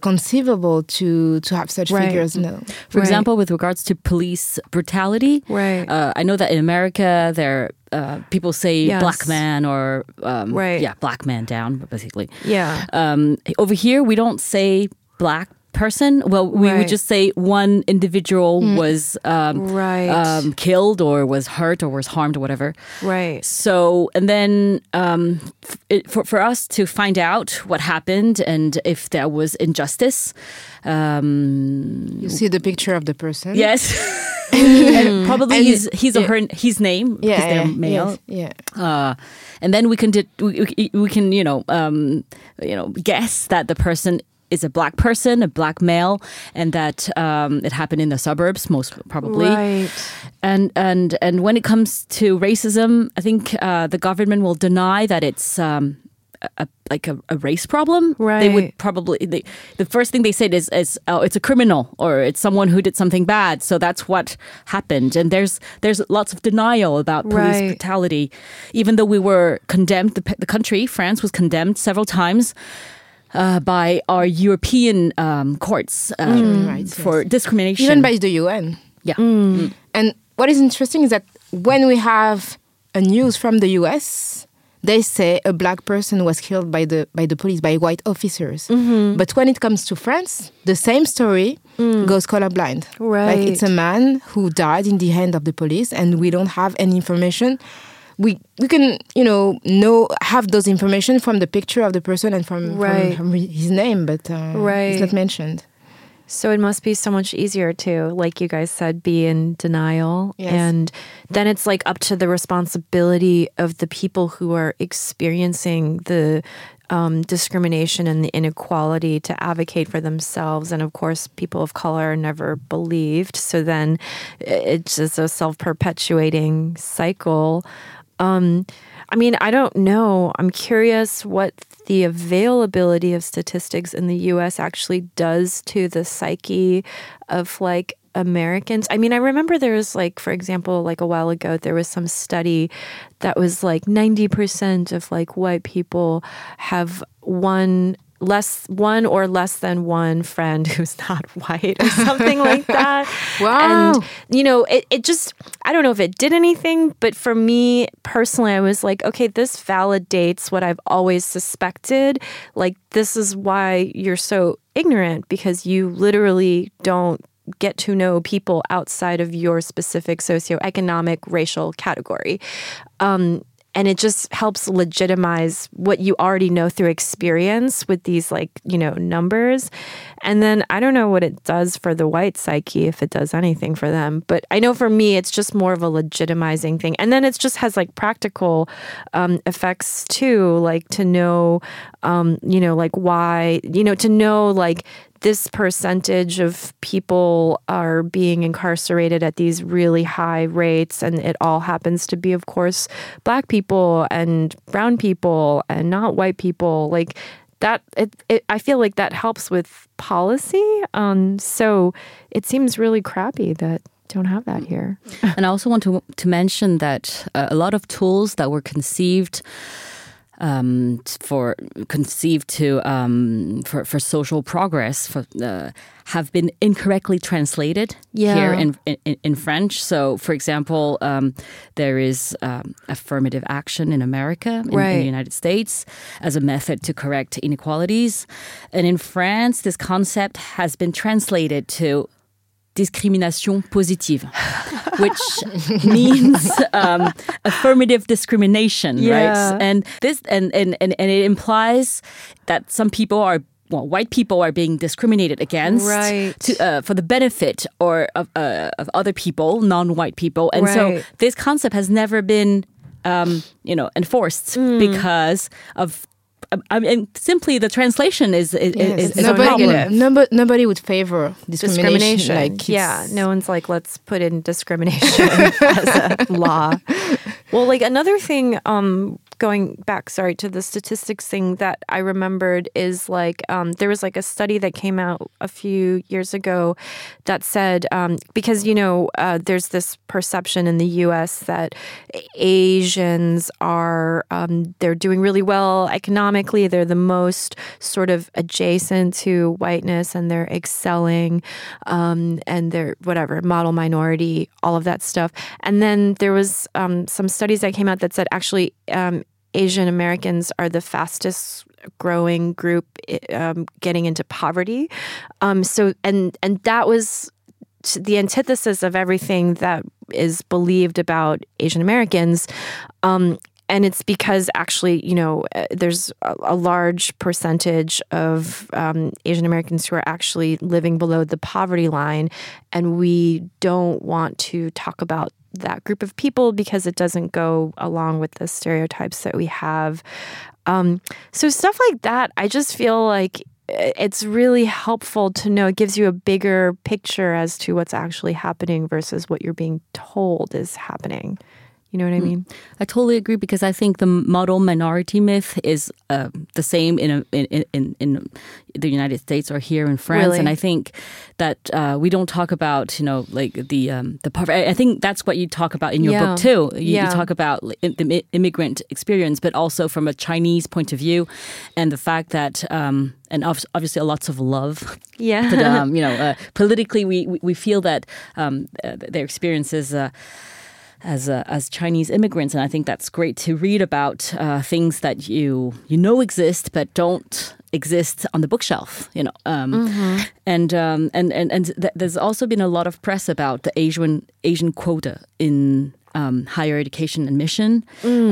Speaker 2: conceivable to to have such
Speaker 3: Right.
Speaker 2: figures. No.
Speaker 1: For
Speaker 3: Right.
Speaker 1: example, with regards to police brutality,
Speaker 3: Right.
Speaker 1: Uh, I know that in America, there uh, people say
Speaker 3: Yes.
Speaker 1: black man or um,
Speaker 3: Right.
Speaker 1: yeah, black man down, basically.
Speaker 3: yeah.
Speaker 1: Um, over here, we don't say black person. Well, we
Speaker 3: Right.
Speaker 1: would just say one individual was um,
Speaker 3: Right.
Speaker 1: um, killed or was hurt or was harmed or whatever.
Speaker 3: right.
Speaker 1: So, and then um, f- it, for, for us to find out what happened and if there was injustice, um,
Speaker 2: You see the picture of the person.
Speaker 1: yes. and probably
Speaker 2: And
Speaker 1: his,
Speaker 2: it-
Speaker 1: his or her his name because
Speaker 2: Yeah.
Speaker 1: they're
Speaker 2: yeah,
Speaker 1: male.
Speaker 2: yes, yeah.
Speaker 1: Uh, and then we can did we, we- we can you know um, you know guess that the person is a black person, a black male, and that um, it happened in the suburbs most probably.
Speaker 3: Right.
Speaker 1: And and and when it comes to racism, I think uh, the government will deny that it's. Um, a, like a, a race problem, right. They would probably they, the first thing they said is, is oh, it's a criminal or it's someone who did something bad. So that's what happened. And there's there's lots of denial about police
Speaker 3: Right.
Speaker 1: brutality, even though we were condemned. The, the country, France, was condemned several times. Uh, by our European um, courts um,
Speaker 2: Right,
Speaker 1: for discrimination,
Speaker 2: Even by the UN.
Speaker 1: yeah,
Speaker 2: And what is interesting is that when we have a news from the US, they say a black person was killed by the by the police by white officers.
Speaker 3: Mm-hmm.
Speaker 2: But when it comes to France, the same story goes colorblind. Like it's a
Speaker 3: Mm.
Speaker 2: Man who died in the hand of the police, and we don't have any information. We we can you know know have those information from the picture of the person and from, from- from, his name, but uh,
Speaker 3: Right.
Speaker 2: it's not mentioned.
Speaker 3: So it must be so much easier to, like you guys said, be in denial.
Speaker 2: Yes.
Speaker 3: And then it's like up to the responsibility of the people who are experiencing the um, discrimination and the inequality to advocate for themselves. And of course, people of color are never believed. So then it's just a self perpetuating cycle. Um, I mean, I don't know. I'm curious what the availability of statistics in the US actually does to the psyche of like Americans. I mean, I remember there was like, for example, like a while ago, there was some study that was like 90% of like white people have one less one or less than one friend who's not white or something like that.
Speaker 2: Wow.
Speaker 3: And you know, it, it just I don't know if it did anything, but for me personally, I was like, okay, this validates what I've always suspected. Like this is why you're so ignorant because you literally don't get to know people outside of your specific socioeconomic racial category. Um, and it just helps legitimize what you already know through experience with these like you know numbers and then i don't know what it does for the white psyche if it does anything for them but i know for me it's just more of a legitimizing thing. And then it just has like practical um, effects too like to know um, you know like why you know to know like this percentage of people are being incarcerated at these really high rates and it all happens to be of course black people and brown people and not white people like that it, it i feel like that helps with policy. Um so it seems really crappy that don't have that here.
Speaker 1: And I also want to to mention that uh, a lot of tools that were conceived um, for conceived to um, for for social progress for, uh, have been incorrectly translated
Speaker 3: Yeah.
Speaker 1: here in, in in French. So, for example, um, there is um, affirmative action in America, in, in the United States, as a method to correct inequalities, and in France, this concept has been translated to discrimination positive, which means um, affirmative discrimination,
Speaker 3: Yeah.
Speaker 1: right? And this and, and, and, and it implies that some people are well, white people are being discriminated against
Speaker 3: Right.
Speaker 1: to, uh, for the benefit or of, uh, of other people, non-white people, and so this concept has never been, um, you know, enforced
Speaker 3: Hmm.
Speaker 1: because of. I mean, simply the translation is is,
Speaker 2: Yes.
Speaker 1: is, is a
Speaker 2: nobody,
Speaker 1: problem.
Speaker 2: nobody, nobody would favor discrimination.
Speaker 3: discrimination.
Speaker 2: Like
Speaker 3: yeah, no one's like, let's put in discrimination as a law. Well, like another thing, um, going back, sorry, to the statistics thing that I remembered is like um, there was like a study that came out a few years ago that said um, because you know uh, there's this perception in the U.S. that Asians are um, they're doing really well economically. They're the most sort of adjacent to whiteness, and they're excelling, um, and they're whatever model minority, all of that stuff. And then there was um, some studies that came out that said actually um, Asian Americans are the fastest growing group um, getting into poverty. Um, so and and that was the antithesis of everything that is believed about Asian Americans. Um, and it's because actually, you know, uh, there's a, a large percentage of um, Asian Americans who are actually living below the poverty line, and we don't want to talk about that group of people because it doesn't go along with the stereotypes that we have. Um, so stuff like that, I just feel like it's really helpful to know. It gives you a bigger picture as to what's actually happening versus what you're being told is happening. You know what I mean?
Speaker 1: I totally agree because I think the model minority myth is uh, the same in, a, in in in the United States or here in France,
Speaker 3: Really?
Speaker 1: and I think that uh, we don't talk about you know like the um, the poverty. I think that's what you talk about in your
Speaker 3: Yeah.
Speaker 1: book too. You,
Speaker 3: Yeah.
Speaker 1: you talk about the immigrant experience, but also from a Chinese point of view, and the fact that um, and obviously lots of love
Speaker 3: Yeah.
Speaker 1: but um, you know, uh, politically, we we- we feel that um, uh, their experiences. Uh, as uh, as Chinese immigrants, and I think that's great to read about uh, things that you you know exist but don't exist on the bookshelf. You know, um, and, um, and and and th- there's also been a lot of press about the Asian Asian quota in um, higher education admission,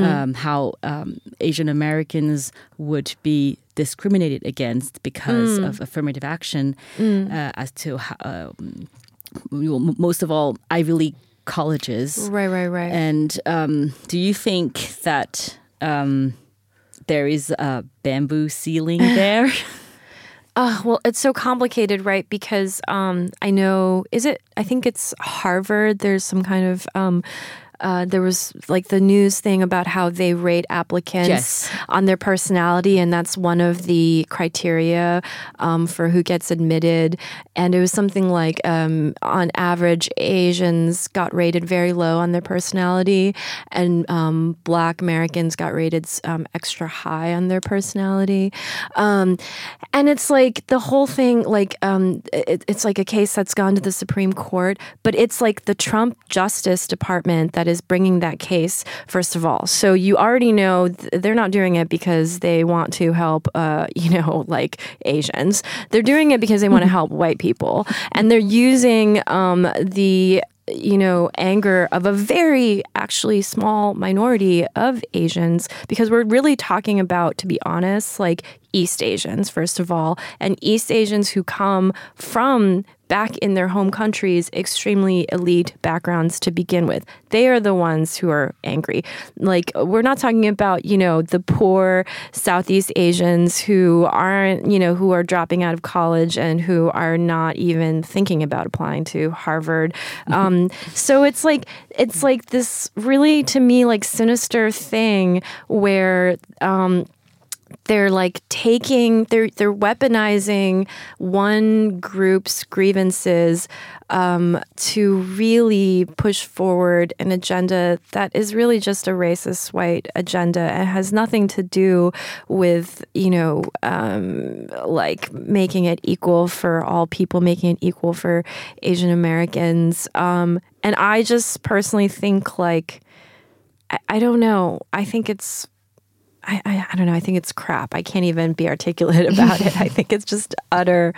Speaker 1: um, how um, Asian Americans would be discriminated against because of affirmative action, uh, as to how, um, most of all Ivy League colleges.
Speaker 3: Right, right, right.
Speaker 1: And um, do you think that um, there is a bamboo ceiling there?
Speaker 3: Uh, well, it's so complicated, right? Because um, I know, is it, I think it's Harvard. There's some kind of, um, uh, there was like the news thing about how they rate applicants
Speaker 1: Yes.
Speaker 3: on their personality, and that's one of the criteria um, for who gets admitted. And it was something like, um, on average, Asians got rated very low on their personality, and um, Black Americans got rated um, extra high on their personality. Um, and it's like the whole thing, like um, it, it's like a case that's gone to the Supreme Court, but it's like the Trump Justice Department that is bringing that case. First of all, so you already know th- they're not doing it because they want to help, uh, you know, like Asians. They're doing it because they want to help white people, and they're using um, the you know, anger of a very actually small minority of Asians because we're really talking about, to be honest, like East Asians, first of all, and East Asians who come from back in their home countries extremely elite backgrounds to begin with. They are the ones who are angry. Like, we're not talking about, you know, the poor Southeast Asians who aren't, you know, who are dropping out of college and who are not even thinking about applying to Harvard. Um, so it's like, it's like this really, to me, like sinister thing where, um, they're like taking they're they're weaponizing one group's grievances um, to really push forward an agenda that is really just a racist white agenda. It has nothing to do with you know um, like making it equal for all people, making it equal for Asian Americans. Um, and I just personally think like I, I don't know. I think it's I, I, I don't know. I think it's crap. I can't even be articulate about it. I think it's just utter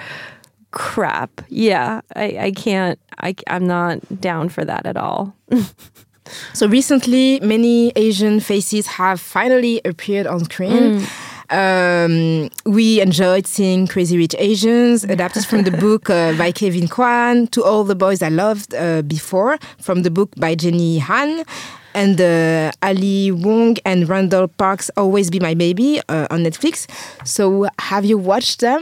Speaker 3: crap. Yeah, I, I can't. I, I'm not down for that at all.
Speaker 2: So recently, many Asian faces have finally appeared on screen. Um, we enjoyed seeing Crazy Rich Asians, adapted from the book uh, by Kevin Kwan, To All the Boys I Loved uh, Before, from the book by Jenny Han, and uh, Ali Wong and Randall Park's Always Be My Maybe uh, on Netflix. So, have you watched them?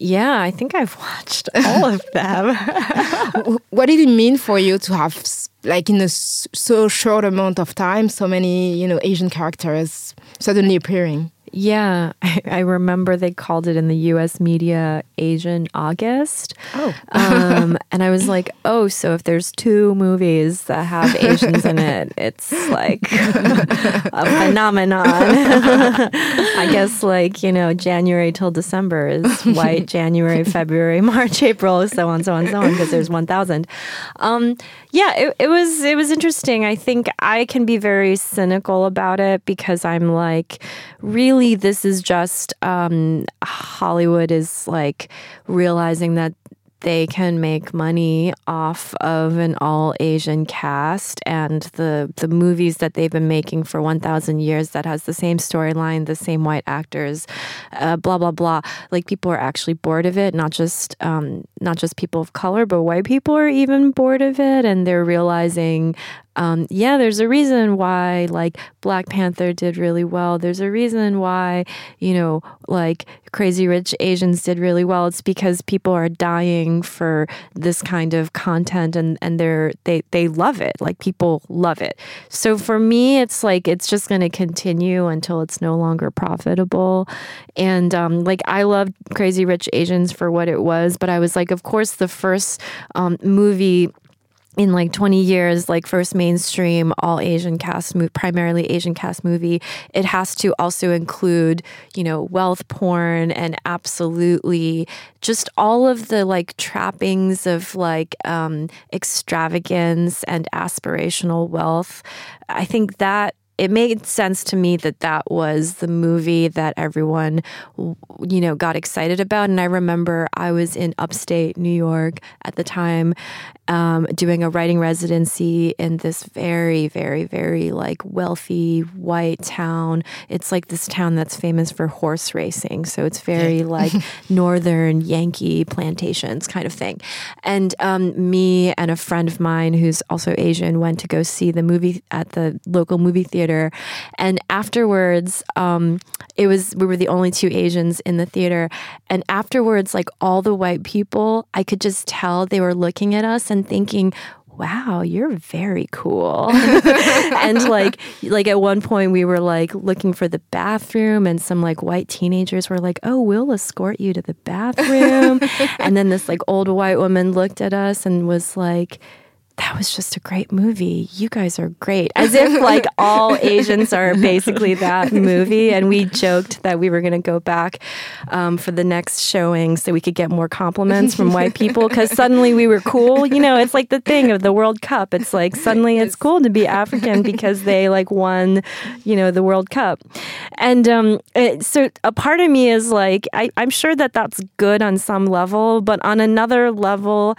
Speaker 3: Yeah, I think I've watched all of them.
Speaker 2: what did it mean for you to have, like, in a so short amount of time, so many, you know, Asian characters suddenly appearing?
Speaker 3: Yeah, I, I remember they called it in the U.S. media Asian August.
Speaker 2: Oh.
Speaker 3: um, and I was like, oh, so if there's two movies that have Asians in it, it's like a phenomenon. I guess like you know January till December is white, January, February, March, April, so on, so on, so on, because there's one thousand. Um, yeah, it, it was it was interesting. I think I can be very cynical about it because I'm like, really, this is just um, Hollywood is like realizing that they can make money off of an all Asian cast and the the movies that they've been making for 1000 years that has the same storyline, the same white actors, uh, blah blah blah. Like people are actually bored of it, not just um, not just people of color, but white people are even bored of it and they're realizing um, yeah, there's a reason why like Black Panther did really well. There's a reason why, you know, like Crazy Rich Asians did really well. It's because people are dying for this kind of content and, and they're they they love it. Like people love it. So for me it's like it's just gonna continue until it's no longer profitable. And um, like I loved Crazy Rich Asians for what it was, but I was like, of course the first um, movie in like 20 years, like first mainstream all Asian cast, mo- primarily Asian cast movie, it has to also include, you know, wealth porn and absolutely just all of the like trappings of like um, extravagance and aspirational wealth. I think that it made sense to me that that was the movie that everyone, you know, got excited about. And I remember I was in upstate New York at the time, um, doing a writing residency in this very, very, very like wealthy white town. It's like this town that's famous for horse racing. So it's very like northern Yankee plantations kind of thing. And um, me and a friend of mine who's also Asian went to go see the movie at the local movie theater. And afterwards, um, it was we were the only two Asians in the theater. And afterwards, like all the white people, I could just tell they were looking at us and thinking, wow you're very cool. And like like at one point we were like looking for the bathroom and some like white teenagers were like oh we'll escort you to the bathroom. And then this like old white woman looked at us and was like that was just a great movie. You guys are great. As if like all Asians are basically that movie. And we joked that we were going to go back um, for the next showing so we could get more compliments from white people because suddenly we were cool. You know, it's like the thing of the World Cup. It's like suddenly it's cool to be African because they like won, you know, the World Cup. And um, it, so a part of me is like, I, I'm sure that that's good on some level, but on another level,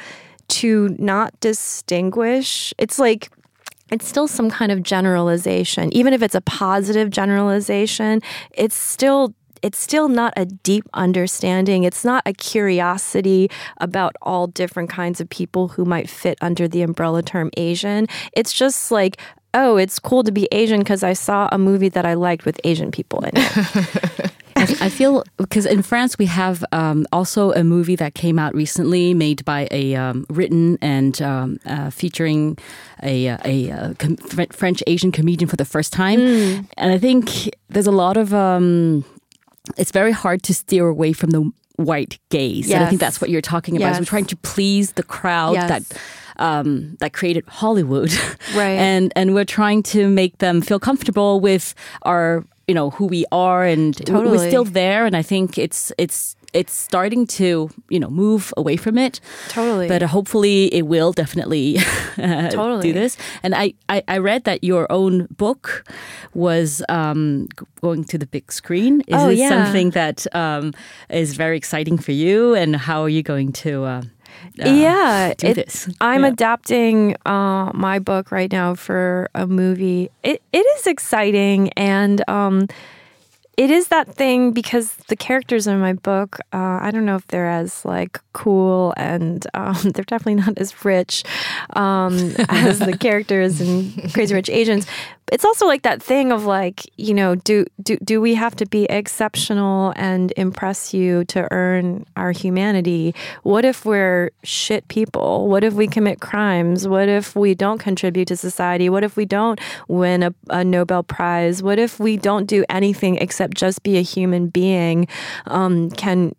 Speaker 3: to not distinguish. It's like it's still some kind of generalization. Even if it's a positive generalization, it's still it's still not a deep understanding. It's not a curiosity about all different kinds of people who might fit under the umbrella term Asian. It's just like, oh, it's cool to be Asian because I saw a movie that I liked with Asian people in it.
Speaker 1: I, feel because in France we have um, also a movie that came out recently, made by a um, written and um, uh, featuring a a, a com- French Asian comedian for the first time, and I think there's a lot of. Um, it's very hard to steer away from the white gaze. And I think that's what you're talking about. is We're trying to please the crowd
Speaker 3: Yes.
Speaker 1: that um, that created Hollywood,
Speaker 3: Right.
Speaker 1: And and we're trying to make them feel comfortable with our, you know, who we are, and
Speaker 3: totally.
Speaker 1: we're still there. And I think it's it's it's starting to you know move away from it.
Speaker 3: Totally.
Speaker 1: But uh, hopefully it will definitely uh,
Speaker 3: Totally.
Speaker 1: do this. And I, I I read that your own book was um, going to the big screen. Is
Speaker 3: Oh,
Speaker 1: this
Speaker 3: yeah.
Speaker 1: something that um, is very exciting for you? And how are you going to? Uh, uh,
Speaker 3: yeah,
Speaker 1: do
Speaker 3: it-
Speaker 1: this.
Speaker 3: I'm
Speaker 1: Yeah.
Speaker 3: adapting uh, my book right now for a movie. It it is exciting and um, it is that thing because the characters in my book, uh, I don't know if they're as like cool and um, they're definitely not as rich um, as the characters in Crazy Rich Asians. It's also like that thing of like, you know, do do do we have to be exceptional and impress you to earn our humanity? What if we're shit people? What if we commit crimes? What if we don't contribute to society? What if we don't win a, a Nobel Prize? What if we don't do anything except just be a human being? Um, can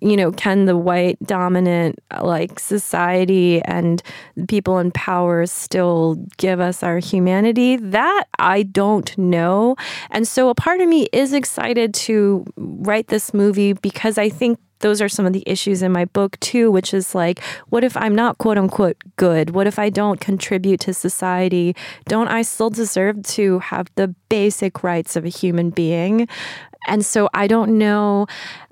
Speaker 3: you know, can the white dominant like society and people in power still give us our humanity? That I don't know. And so a part of me is excited to write this movie because I think those are some of the issues in my book too, which is like, what if I'm not quote unquote good? What if I don't contribute to society? Don't I still deserve to have the basic rights of a human being? And so I don't know.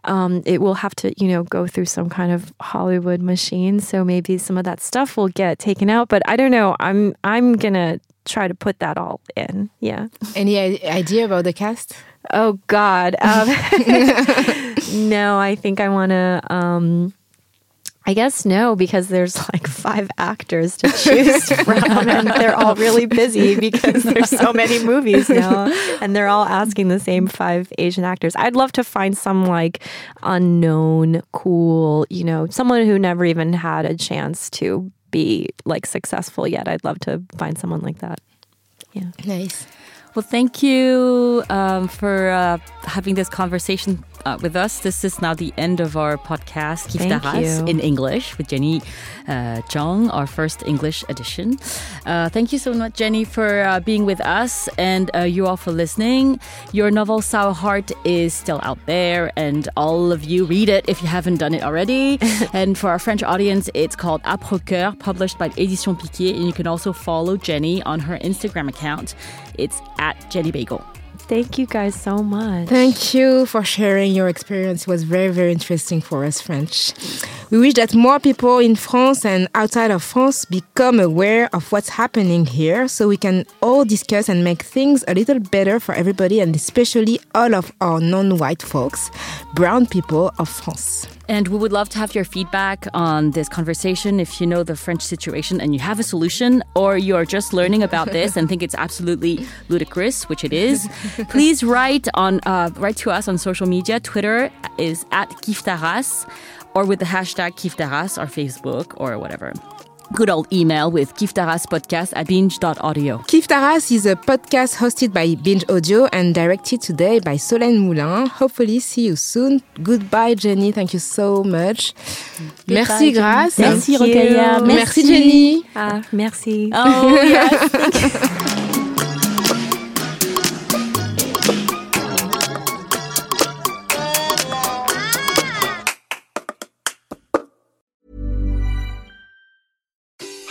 Speaker 3: Um, it will have to, you know, go through some kind of Hollywood machine. So maybe some of that stuff will get taken out. But I don't know. I'm I'm gonna try to put that all in. Yeah.
Speaker 2: Any idea about the cast?
Speaker 3: Oh God. Um, no, I think I want to. Um, I guess no, because there's like five actors to choose from, and they're all really busy because there's so many movies now, and they're all asking the same five Asian actors. I'd love to find some like unknown, cool, you know, someone who never even had a chance to be like successful yet. I'd love to find someone like that. Yeah.
Speaker 2: Nice.
Speaker 1: Well, thank you um, for uh, having this conversation uh, with us. This is now the end of our podcast,
Speaker 3: Thank you.
Speaker 1: in English with Jenny uh, Zhang, our first English edition. Uh, thank you so much, Jenny, for uh, being with us and uh, you all for listening. Your novel, Sour Heart, is still out there, and all of you read it if you haven't done it already. and for our French audience, it's called Âpre cœur, published by Édition Picquier, and you can also follow Jenny on her Instagram account. It's at Jenny Bagel.
Speaker 3: Thank you guys so much.
Speaker 2: Thank you for sharing your experience. It was very, very interesting for us French. We wish that more people in France and outside of France become aware of what's happening here so we can all discuss and make things a little better for everybody and especially all of our non-white folks, brown people of France.
Speaker 1: And we would love to have your feedback on this conversation. If you know the French situation and you have a solution, or you're just learning about this and think it's absolutely ludicrous, which it is, please write on uh, write to us on social media. Twitter is at KiffeTaRace, or with the hashtag KiffeTaRace, or Facebook, or whatever. Good old email with kiffetaracepodcast at binge.audio.
Speaker 2: Kiffe ta race is a podcast hosted by Binge Audio and directed today by Solène Moulin. Hopefully, see you soon. Goodbye, Jenny. Thank you so much. Merci, Grace.
Speaker 1: Merci,
Speaker 3: Thank you.
Speaker 1: Rokhaya.
Speaker 2: Merci, Jenny.
Speaker 3: Ah, merci.
Speaker 1: Oh, yes.